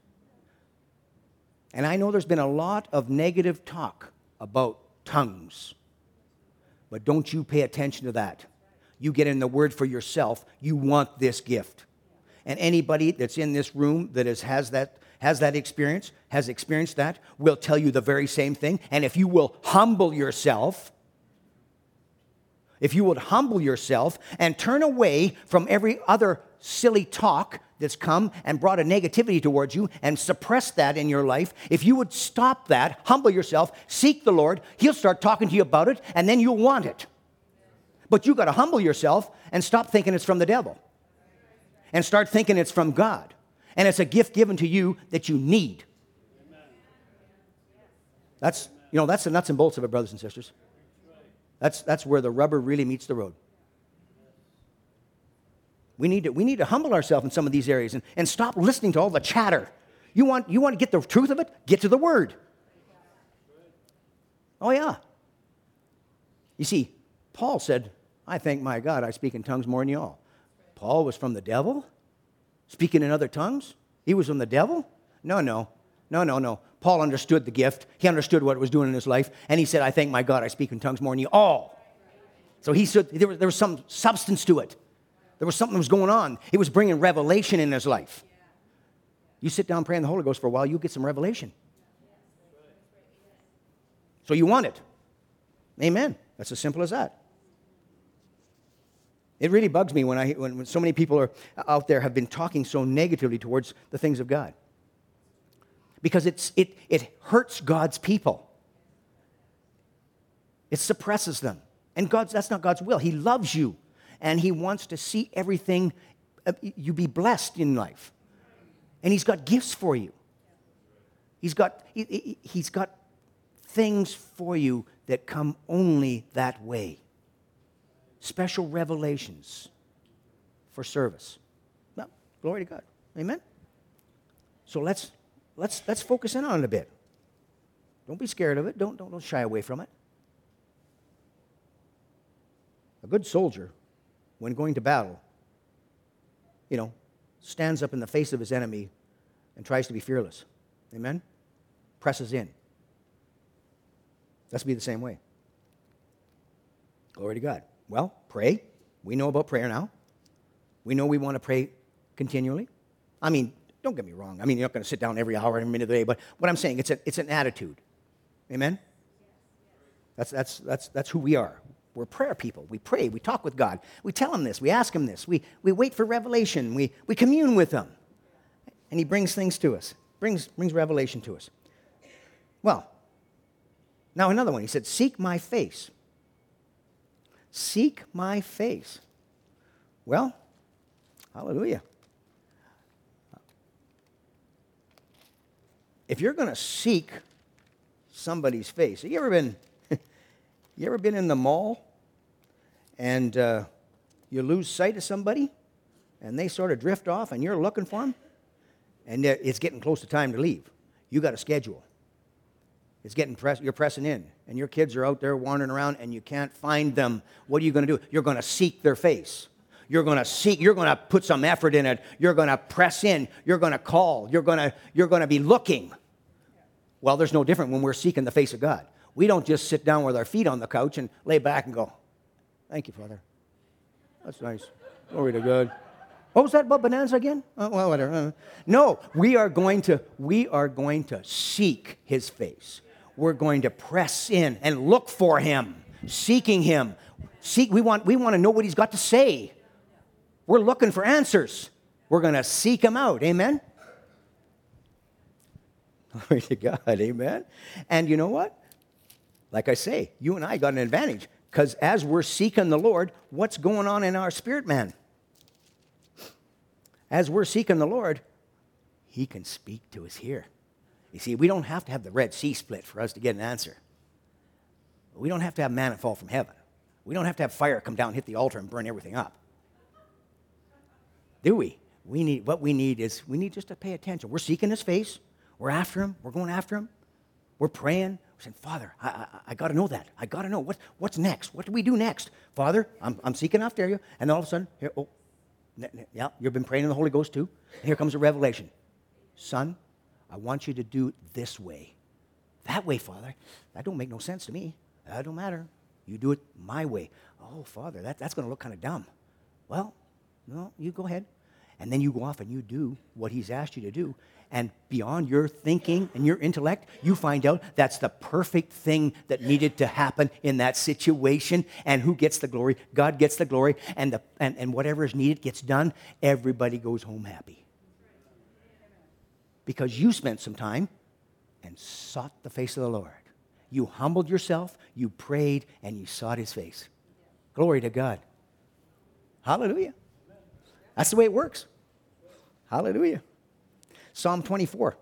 And I know there's been a lot of negative talk about tongues, but don't you pay attention to that. You get in the word for yourself. You want this gift. And anybody that's in this room that is, has, that, has that experience, has experienced that, will tell you the very same thing. And if you will humble yourself, if you would humble yourself and turn away from every other silly talk that's come and brought a negativity towards you and suppress that in your life, if you would stop that, humble yourself, seek the Lord, He'll start talking to you about it, and then you'll want it. But you've got to humble yourself and stop thinking it's from the devil and start thinking it's from God. And it's a gift given to you that you need. That's, you know, that's the nuts and bolts of it, brothers and sisters. That's, that's where the rubber really meets the road. We need to, we need to humble ourselves in some of these areas and, and stop listening to all the chatter. You want, you want to get the truth of it? Get to the Word. Oh, yeah. You see, Paul said, I thank my God I speak in tongues more than you all. Paul was from the devil? Speaking in other tongues? He was from the devil? No, no. No, no, no. Paul understood the gift. He understood what it was doing in his life. And he said, I thank my God I speak in tongues more than you all. So he said there was, there was some substance to it. There was something that was going on. It was bringing revelation in his life. You sit down praying the Holy Ghost for a while, you get some revelation. So you want it. Amen. That's as simple as that. It really bugs me when, I, when, when so many people are out there have been talking so negatively towards the things of God. Because it's, it, it hurts God's people. It suppresses them. And God's, that's not God's will. He loves you, and He wants to see everything, uh, you be blessed in life. And He's got gifts for you. He's got, he, he's got things for you that come only that way special revelations for service. Well, glory to God. Amen? So let's, let's, let's focus in on it a bit. Don't be scared of it. Don't, don't, don't shy away from it. A good soldier, when going to battle, you know, stands up in the face of his enemy and tries to be fearless. Amen? Presses in. Let's be the same way. Glory to God. Well, pray. We know about prayer now. We know we want to pray continually. I mean, don't get me wrong. I mean, you're not going to sit down every hour, every minute of the day, but what I'm saying, it's, a, it's an attitude. Amen? That's, that's, that's, that's who we are. We're prayer people. We pray. We talk with God. We tell Him this. We ask Him this. We, we wait for revelation. We, we commune with Him. And He brings things to us, brings, brings revelation to us. Well, now another one. He said, Seek my face. Seek my face. Well, hallelujah. If you're going to seek somebody's face, have you ever been, you ever been in the mall and uh, you lose sight of somebody and they sort of drift off and you're looking for them and it's getting close to time to leave? You got a schedule. It's getting press, you're pressing in, and your kids are out there wandering around, and you can't find them. What are you going to do? You're going to seek their face. You're going to seek. You're going to put some effort in it. You're going to press in. You're going to call. You're going to you're going to be looking. Well, there's no different when we're seeking the face of God. We don't just sit down with our feet on the couch and lay back and go, "Thank you, Father. That's nice. Glory to God." What was that about bananas again? Uh, well, whatever. Uh, no, we are going to we are going to seek His face we're going to press in and look for him, seeking him. Seek, we, want, we want to know what he's got to say. We're looking for answers. We're going to seek him out. Amen? Glory to God, amen. And you know what? Like I say, you and I got an advantage because as we're seeking the Lord, what's going on in our spirit, man? As we're seeking the Lord, He can speak to us here. You see, we don't have to have the Red Sea split for us to get an answer. We don't have to have manna fall from heaven. We don't have to have fire come down, hit the altar, and burn everything up. Do we? We need what we need is we need just to pay attention. We're seeking His face. We're after Him. We're going after Him. We're praying. We're saying, Father, I, I, I got to know that. I got to know what, what's next. What do we do next? Father, I'm, I'm seeking after you. And all of a sudden, here, oh, yeah, you've been praying in the Holy Ghost too. And here comes a revelation. Son, I want you to do it this way. That way, Father. That don't make no sense to me. That don't matter. You do it my way. Oh, Father, that, that's going to look kind of dumb. Well, no, you go ahead. And then you go off and you do what He's asked you to do and beyond your thinking and your intellect, you find out that's the perfect thing that needed to happen in that situation. And who gets the glory? God gets the glory, and, the, and, and whatever is needed gets done. Everybody goes home happy. Because you spent some time and sought the face of the Lord. You humbled yourself, you prayed, and you sought his face. Glory to God. Hallelujah. That's the way it works. Hallelujah. Psalm 24.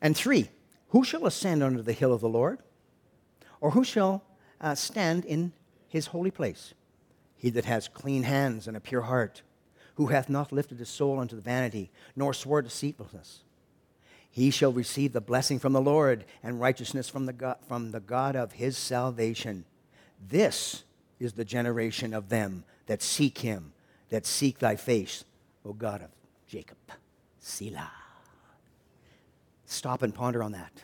And three, who shall ascend unto the hill of the Lord? Or who shall uh, stand in his holy place? He that has clean hands and a pure heart, who hath not lifted his soul unto the vanity, nor swore deceitfulness. He shall receive the blessing from the Lord and righteousness from the God, from the God of his salvation. This is the generation of them that seek him, that seek thy face, O God of Jacob. Selah. Stop and ponder on that.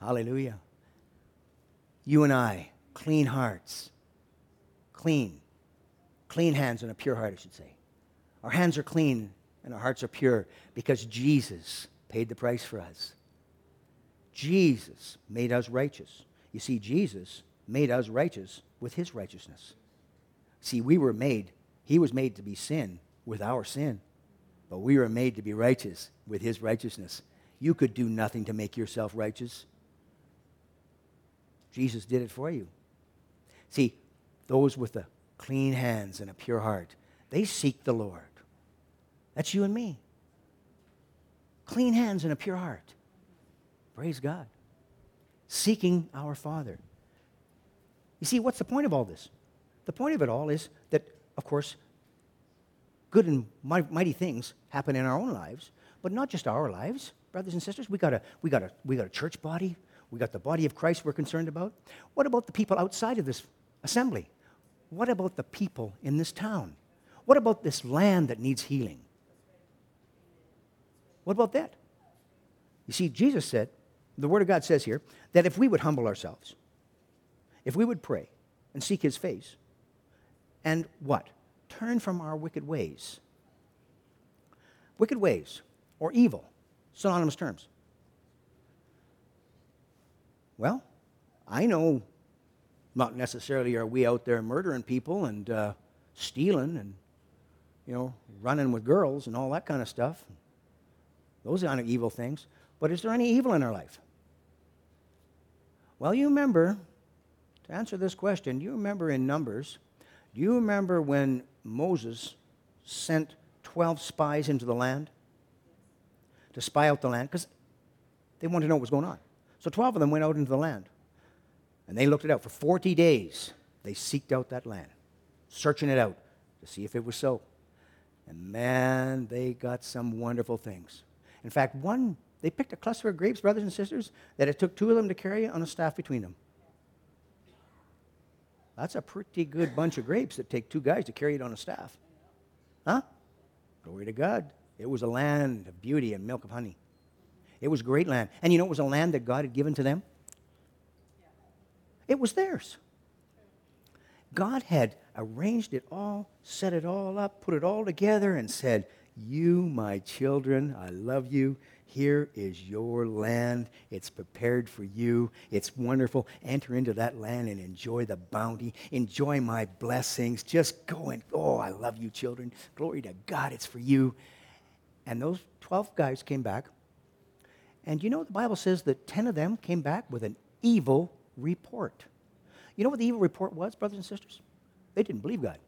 Hallelujah. You and I, clean hearts. Clean. Clean hands and a pure heart, I should say. Our hands are clean and our hearts are pure because Jesus paid the price for us. Jesus made us righteous. You see, Jesus made us righteous with his righteousness. See, we were made, he was made to be sin with our sin but we were made to be righteous with his righteousness. You could do nothing to make yourself righteous. Jesus did it for you. See, those with the clean hands and a pure heart, they seek the Lord. That's you and me. Clean hands and a pure heart. Praise God. Seeking our Father. You see, what's the point of all this? The point of it all is that, of course, good and mighty things happen in our own lives, but not just our lives, brothers and sisters. We got a, we got a, we got a church body. We got the body of Christ we're concerned about. What about the people outside of this assembly? What about the people in this town? What about this land that needs healing? What about that? You see, Jesus said, the Word of God says here, that if we would humble ourselves, if we would pray and seek His face, and what? turn from our wicked ways. Wicked ways or evil, synonymous terms. Well, I know not necessarily are we out there murdering people and uh, stealing and, you know, running with girls and all that kind of stuff. Those aren't evil things. But is there any evil in our life? Well, you remember, to answer this question, you remember in Numbers, do you remember when Moses sent 12 spies into the land to spy out the land because they wanted to know what was going on. So 12 of them went out into the land and they looked it out. For 40 days, they seeked out that land, searching it out to see if it was so. And man, they got some wonderful things. In fact, one, they picked a cluster of grapes, brothers and sisters, that it took two of them to carry on a staff between them. That's a pretty good bunch of grapes that take two guys to carry it on a staff. Huh? Glory to God. It was a land of beauty and milk of honey. It was great land. And you know it was a land that God had given to them? It was theirs. God had arranged it all, set it all up, put it all together, and said, You, my children, I love you. Here is your land. It's prepared for you. It's wonderful. Enter into that land and enjoy the bounty. Enjoy my blessings. Just go and, oh, I love you, children. Glory to God, it's for you. And those 12 guys came back. And you know, the Bible says that 10 of them came back with an evil report. You know what the evil report was, brothers and sisters? They didn't believe God.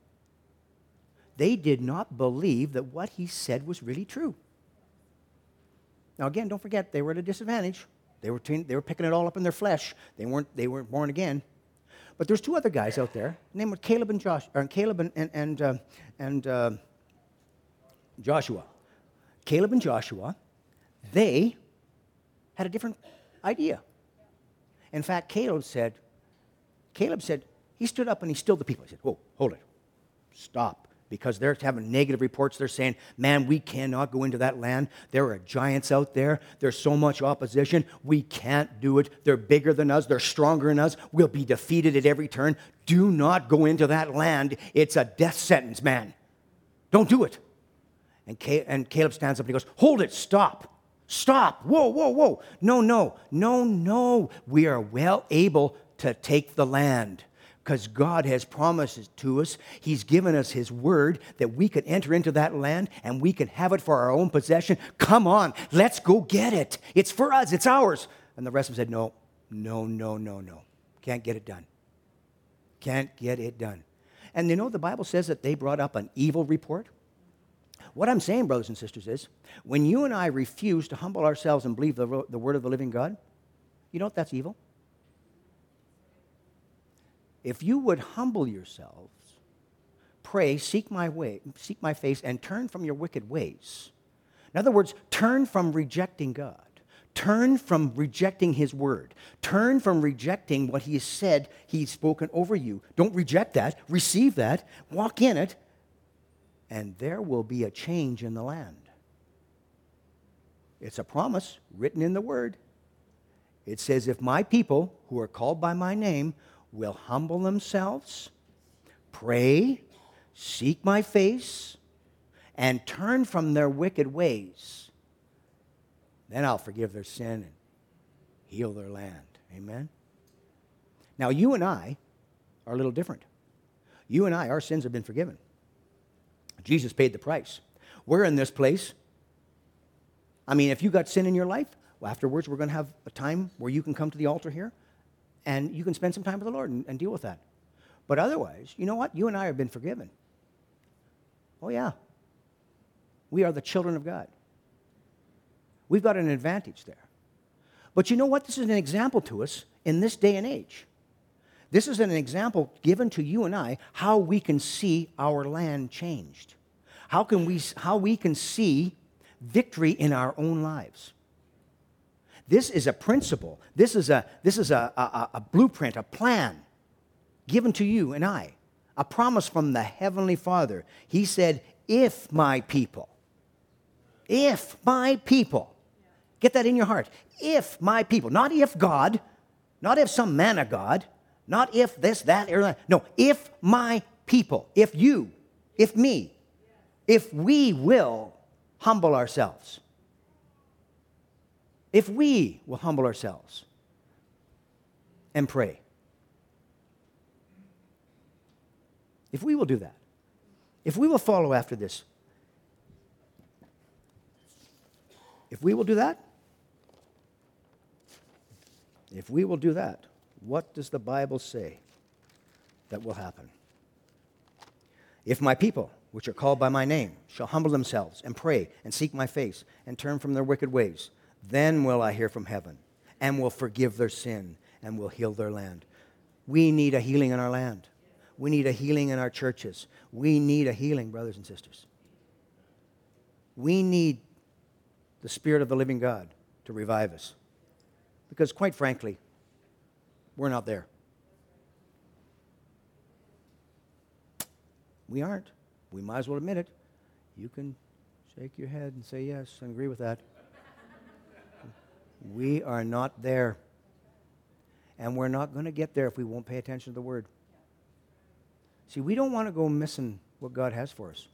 They did not believe that what he said was really true. Now, again, don't forget, they were at a disadvantage. They were, they were picking it all up in their flesh. They weren't, they weren't born again. But there's two other guys out there, named Caleb and Josh, or Caleb and, and, and, uh, and uh, Joshua. Caleb and Joshua, they had a different idea. In fact, Caleb said, Caleb said, he stood up and he stilled the people. He said, Whoa, hold it. Stop because they're having negative reports. They're saying, man, we cannot go into that land. There are giants out there. There's so much opposition. We can't do it. They're bigger than us. They're stronger than us. We'll be defeated at every turn. Do not go into that land. It's a death sentence, man. Don't do it. And, Caleb stands up and he goes, hold it, stop. Stop. Whoa, whoa, whoa. No, no, no, no. We are well able to take the land because God has promised it to us. He's given us His word that we could enter into that land and we can have it for our own possession. Come on, let's go get it. It's for us, it's ours. And the rest of them said, No, no, no, no, no. Can't get it done. Can't get it done. And you know, the Bible says that they brought up an evil report. What I'm saying, brothers and sisters, is when you and I refuse to humble ourselves and believe the, the word of the living God, you know what that's evil? If you would humble yourselves, pray, seek my way, seek my face, and turn from your wicked ways. In other words, turn from rejecting God. Turn from rejecting His word. Turn from rejecting what He has said He's spoken over you. Don't reject that. Receive that. Walk in it. And there will be a change in the land. It's a promise written in the word. It says, If my people who are called by my name will humble themselves, pray, seek my face, and turn from their wicked ways, then I'll forgive their sin and heal their land. Amen? Now, you and I are a little different. You and I, our sins have been forgiven. Jesus paid the price. We're in this place. I mean, if you got sin in your life, well, afterwards we're going to have a time where you can come to the altar here and you can spend some time with the Lord and, and deal with that. But otherwise, you know what? You and I have been forgiven. Oh, yeah. We are the children of God. We've got an advantage there. But you know what? This is an example to us in this day and age. This is an example given to you and I how we can see our land changed. How, can we, how we can see victory in our own lives. This is a principle. This is a, this is a, a, a blueprint, a plan given to you and I, a promise from the Heavenly Father. He said, If my people, if my people, get that in your heart, if my people, not if God, not if some man of God, not if this, that, or that. No, if my people, if you, if me, if we will humble ourselves if we will humble ourselves and pray. If we will do that, if we will follow after this, if we will do that, if we will do that, what does the Bible say that will happen? If my people, which are called by my name, shall humble themselves and pray and seek my face and turn from their wicked ways, then will I hear from heaven and will forgive their sin and will heal their land. We need a healing in our land. We need a healing in our churches. We need a healing, brothers and sisters. We need the Spirit of the living God to revive us. Because, quite frankly, we're not there. We aren't. We might as well admit it. You can shake your head and say yes and agree with that. We are not there. And we're not going to get there if we won't pay attention to the Word. See, we don't want to go missing what God has for us.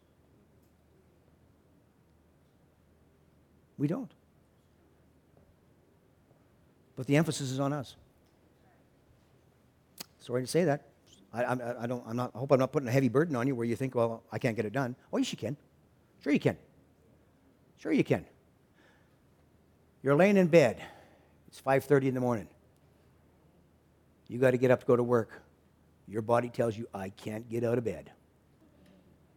We don't. But the emphasis is on us. Sorry to say that. I, I, I, don't, I'm not, I hope I'm not putting a heavy burden on you where you think, well, I can't get it done. Oh, yes, you can. Sure, you can. Sure you can. You're laying in bed. It's 5:30 in the morning. You got to get up to go to work. Your body tells you, I can't get out of bed.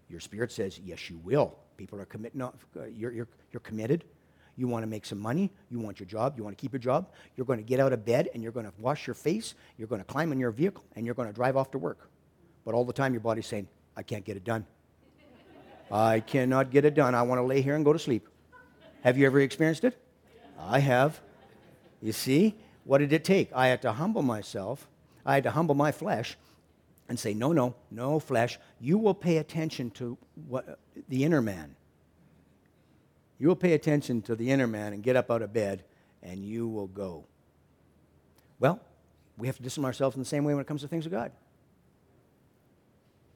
Your spirit says, Yes, you will. People are committing, uh, you're, you're, you're committed. You want to make some money. You want your job. You want to keep your job. You're going to get out of bed and you're going to wash your face. You're going to climb in your vehicle and you're going to drive off to work. But all the time, your body's saying, I can't get it done. I cannot get it done. I want to lay here and go to sleep. Have you ever experienced it? I have. You see, what did it take? I had to humble myself. I had to humble my flesh and say, No, no, no flesh. You will pay attention to what, the inner man. You will pay attention to the inner man and get up out of bed, and you will go. Well, we have to discipline ourselves in the same way when it comes to things of God.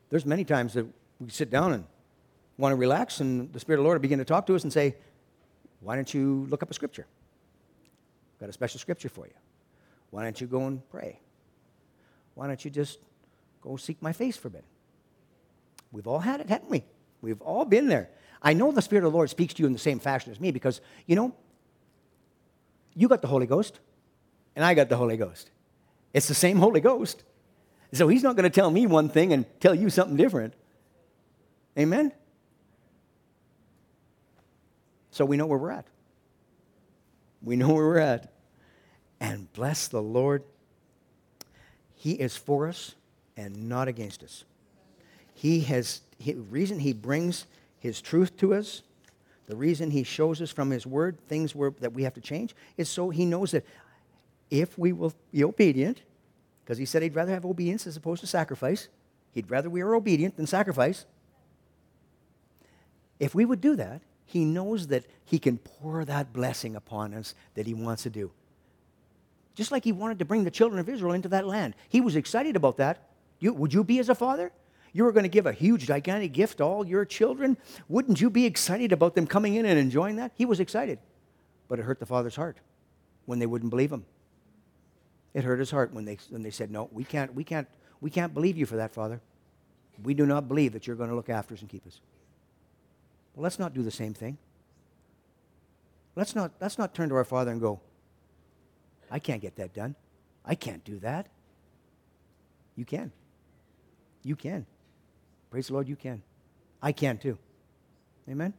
There's many times that we sit down and want to relax, and the Spirit of the Lord will begin to talk to us and say, Why don't you look up a scripture? I've got a special scripture for you. Why don't you go and pray? Why don't you just go seek my face for a bit? We've all had it, haven't we? We've all been there. I know the Spirit of the Lord speaks to you in the same fashion as me because, you know, you got the Holy Ghost, and I got the Holy Ghost. It's the same Holy Ghost. So he's not going to tell me one thing and tell you something different. Amen? So we know where we're at. We know where we're at. And bless the Lord. He is for us and not against us. He has, the reason he brings his truth to us, the reason he shows us from his word things that we have to change, is so he knows that if we will be obedient, because he said he'd rather have obedience as opposed to sacrifice, he'd rather we are obedient than sacrifice. If we would do that, he knows that he can pour that blessing upon us that he wants to do. Just like he wanted to bring the children of Israel into that land. He was excited about that. You, would you be as a father? You were going to give a huge, gigantic gift to all your children. Wouldn't you be excited about them coming in and enjoying that? He was excited. But it hurt the father's heart when they wouldn't believe him. It hurt his heart when they, when they said, No, we can't, we, can't, we can't believe you for that, Father. We do not believe that you're going to look after us and keep us. Well, let's not do the same thing. Let's not, let's not turn to our Father and go, I can't get that done. I can't do that. You can. You can. Praise the Lord, you can. I can too. Amen? Amen?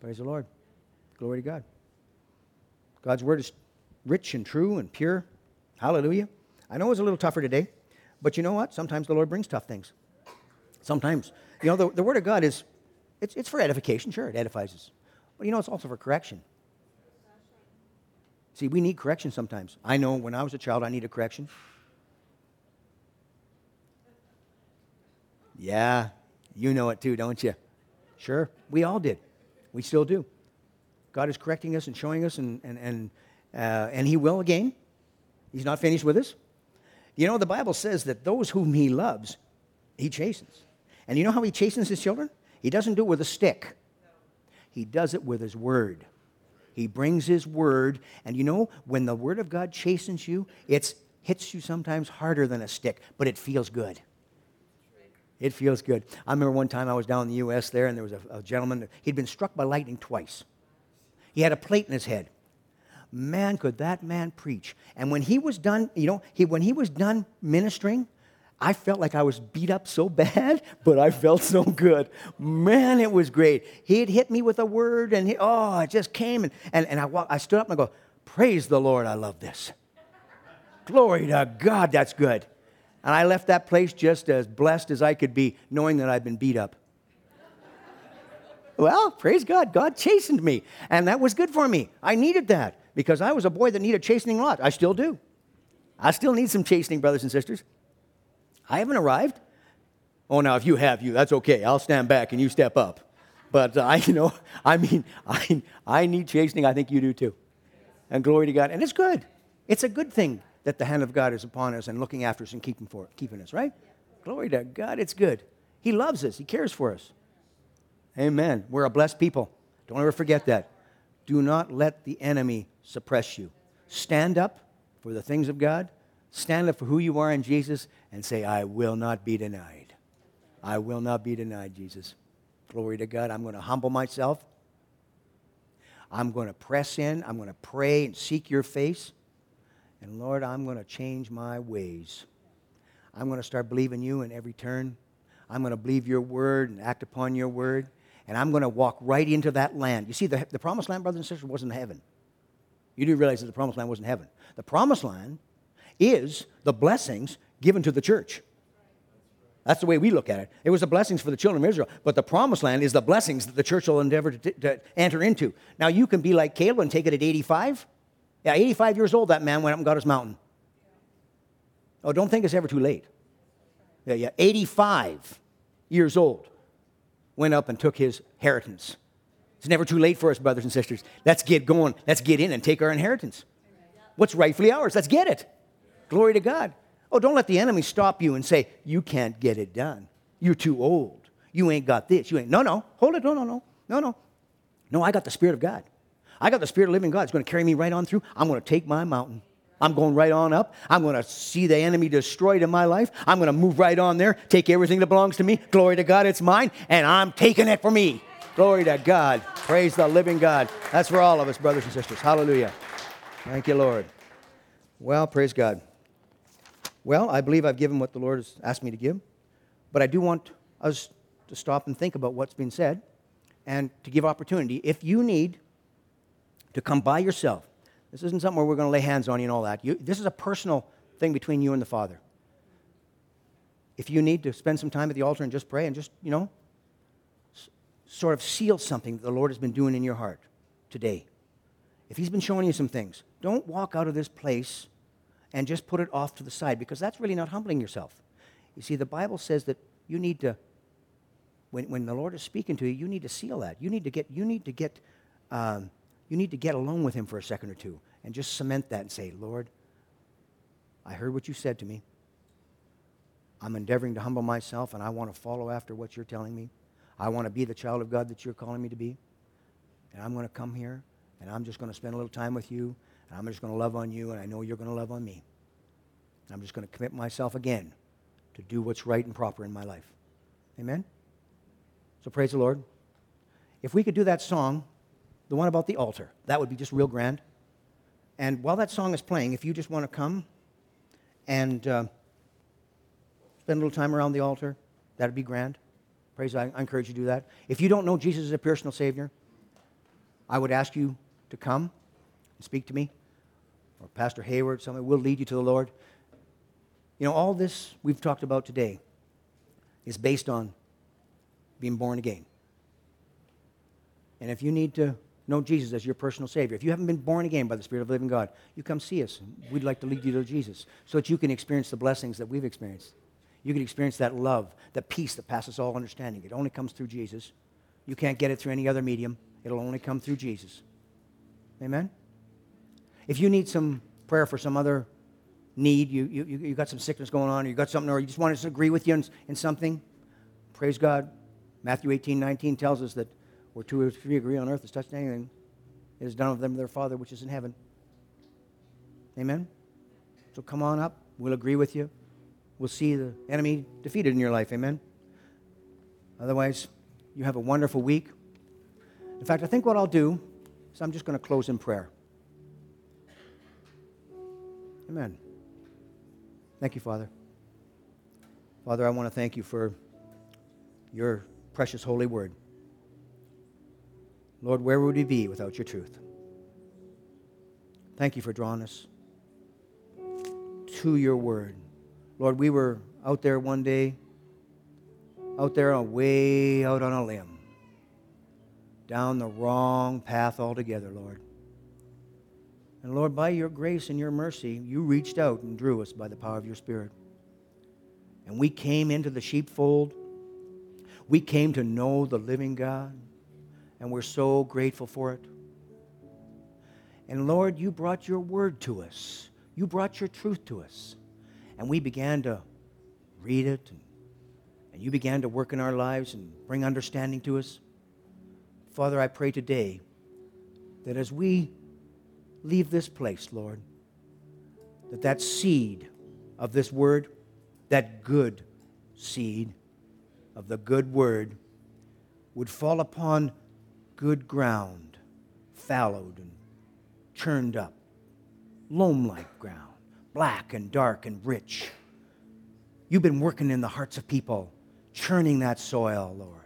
Praise the Lord. Glory to God. God's word is rich and true and pure. Hallelujah. I know it's a little tougher today, but you know what? Sometimes the Lord brings tough things. Sometimes. You know, the, the word of God is it's, it's for edification, sure, it edifies us. But you know, it's also for correction. See, we need correction sometimes. I know when I was a child, I needed correction. Yeah, you know it too, don't you? Sure, we all did. We still do. God is correcting us and showing us, and, and, and, uh, and He will again. He's not finished with us. You know, the Bible says that those whom He loves, He chastens. And you know how He chastens His children? He doesn't do it with a stick, he does it with his word. He brings his word, and you know, when the word of God chastens you, it hits you sometimes harder than a stick, but it feels good. It feels good. I remember one time I was down in the U.S. there, and there was a, a gentleman, he'd been struck by lightning twice. He had a plate in his head. Man, could that man preach. And when he was done, you know, he, when he was done ministering, I felt like I was beat up so bad, but I felt so good. Man, it was great. He had hit me with a word, and he, oh, it just came. And, and, and I, I stood up and I go, Praise the Lord, I love this. Glory to God, that's good. And I left that place just as blessed as I could be, knowing that I'd been beat up. well, praise God, God chastened me, and that was good for me. I needed that because I was a boy that needed chastening a lot. I still do. I still need some chastening, brothers and sisters. I haven't arrived. Oh, now if you have, you, that's okay. I'll stand back and you step up. But uh, I, you know, I mean, I, I need chastening. I think you do too. And glory to God. And it's good. It's a good thing that the hand of God is upon us and looking after us and keeping, for, keeping us, right? Glory to God. It's good. He loves us. He cares for us. Amen. We're a blessed people. Don't ever forget that. Do not let the enemy suppress you. Stand up for the things of God. Stand up for who you are in Jesus and say, I will not be denied. I will not be denied, Jesus. Glory to God. I'm going to humble myself. I'm going to press in. I'm going to pray and seek your face. And Lord, I'm going to change my ways. I'm going to start believing you in every turn. I'm going to believe your word and act upon your word. And I'm going to walk right into that land. You see, the, the promised land, brothers and sisters, wasn't heaven. You do realize that the promised land wasn't heaven. The promised land is the blessings given to the church. That's the way we look at it. It was the blessings for the children of Israel, but the promised land is the blessings that the church will endeavor to, to enter into. Now, you can be like Caleb and take it at 85. Yeah, 85 years old, that man went up and got his mountain. Oh, don't think it's ever too late. Yeah, yeah, 85 years old went up and took his inheritance. It's never too late for us, brothers and sisters. Let's get going. Let's get in and take our inheritance. What's rightfully ours? Let's get it. Glory to God. Oh, don't let the enemy stop you and say, you can't get it done. You're too old. You ain't got this. You ain't. No, no. Hold it. No, no, no. No, no. No, I got the Spirit of God. I got the Spirit of living God. It's going to carry me right on through. I'm going to take my mountain. I'm going right on up. I'm going to see the enemy destroyed in my life. I'm going to move right on there, take everything that belongs to me. Glory to God, it's mine, and I'm taking it for me. Glory to God. Praise the living God. That's for all of us, brothers and sisters. Hallelujah. Thank you, Lord. Well, praise God. Well, I believe I've given what the Lord has asked me to give, but I do want us to stop and think about what's been said and to give opportunity. If you need to come by yourself, this isn't something where we're going to lay hands on you and all that. You, this is a personal thing between you and the Father. If you need to spend some time at the altar and just pray and just, you know, s- sort of seal something that the Lord has been doing in your heart today, if He's been showing you some things, don't walk out of this place and just put it off to the side because that's really not humbling yourself. You see, the Bible says that you need to, when, when the Lord is speaking to you, you need to seal that. You need to get, you need to get, um, you need to get alone with Him for a second or two and just cement that and say, Lord, I heard what you said to me. I'm endeavoring to humble myself and I want to follow after what you're telling me. I want to be the child of God that you're calling me to be. And I'm going to come here and I'm just going to spend a little time with you and I'm just going to love on you, and I know you're going to love on me. I'm just going to commit myself again to do what's right and proper in my life. Amen? So praise the Lord. If we could do that song, the one about the altar, that would be just real grand. And while that song is playing, if you just want to come and uh, spend a little time around the altar, that'd be grand. Praise I, I encourage you to do that. If you don't know Jesus as a personal Savior, I would ask you to come and speak to me or Pastor Hayward, somebody will lead you to the Lord. You know, all this we've talked about today is based on being born again. And if you need to know Jesus as your personal Savior, if you haven't been born again by the Spirit of the living God, you come see us. We'd like to lead you to Jesus so that you can experience the blessings that we've experienced. You can experience that love, that peace that passes all understanding. It only comes through Jesus. You can't get it through any other medium, it'll only come through Jesus. Amen? If you need some prayer for some other need, you, you, you got some sickness going on, or you got something, or you just want us to agree with you in, in something, praise God. Matthew 18, 19 tells us that where two or three agree on earth is touched anything, it is done of them their Father which is in heaven. Amen? So come on up. We'll agree with you. We'll see the enemy defeated in your life. Amen? Otherwise, you have a wonderful week. In fact, I think what I'll do is I'm just going to close in prayer. Amen. Thank you, Father. Father, I want to thank you for your precious holy word. Lord, where would we be without your truth? Thank you for drawing us to your word. Lord, we were out there one day, out there uh, way out on a limb, down the wrong path altogether, Lord. And Lord, by your grace and your mercy, you reached out and drew us by the power of your Spirit. And we came into the sheepfold. We came to know the living God. And we're so grateful for it. And Lord, you brought your word to us. You brought your truth to us. And we began to read it. And, and you began to work in our lives and bring understanding to us. Father, I pray today that as we leave this place, Lord, that that seed of this word, that good seed of the good word, would fall upon good ground, fallowed and churned up, loam like ground, black and dark and rich. You've been working in the hearts of people, churning that soil, Lord.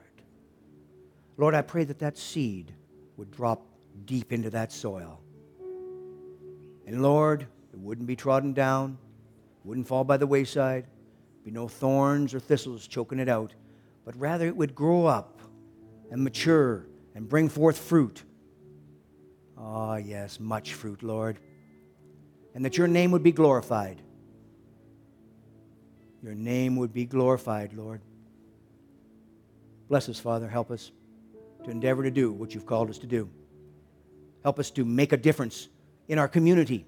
Lord, I pray that that seed would drop deep into that soil. And Lord, it wouldn't be trodden down, wouldn't fall by the wayside, be no thorns or thistles choking it out, but rather it would grow up and mature and bring forth fruit. Ah, oh, yes, much fruit, Lord. And that your name would be glorified. Your name would be glorified, Lord. Bless us, Father. Help us to endeavor to do what you've called us to do. Help us to make a difference in our community.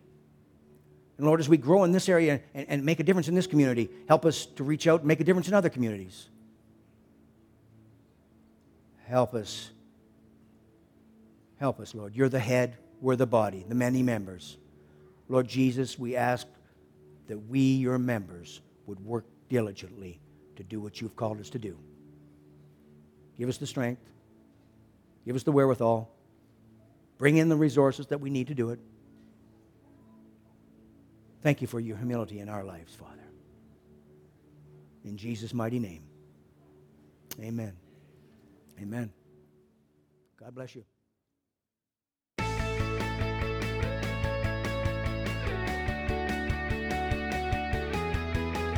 And Lord, as we grow in this area and, and make a difference in this community, help us to reach out and make a difference in other communities. Help us. Help us, Lord. You're the head, we're the body, the many members. Lord Jesus, we ask that we, your members, would work diligently to do what you've called us to do. Give us the strength, give us the wherewithal, bring in the resources that we need to do it. Thank you for your humility in our lives, Father. In Jesus' mighty name, amen. Amen. God bless you.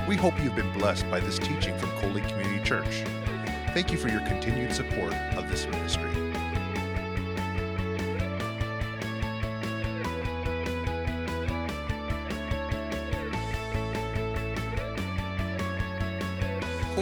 We hope you've been blessed by this teaching from Coley Community Church. Thank you for your continued support of this ministry.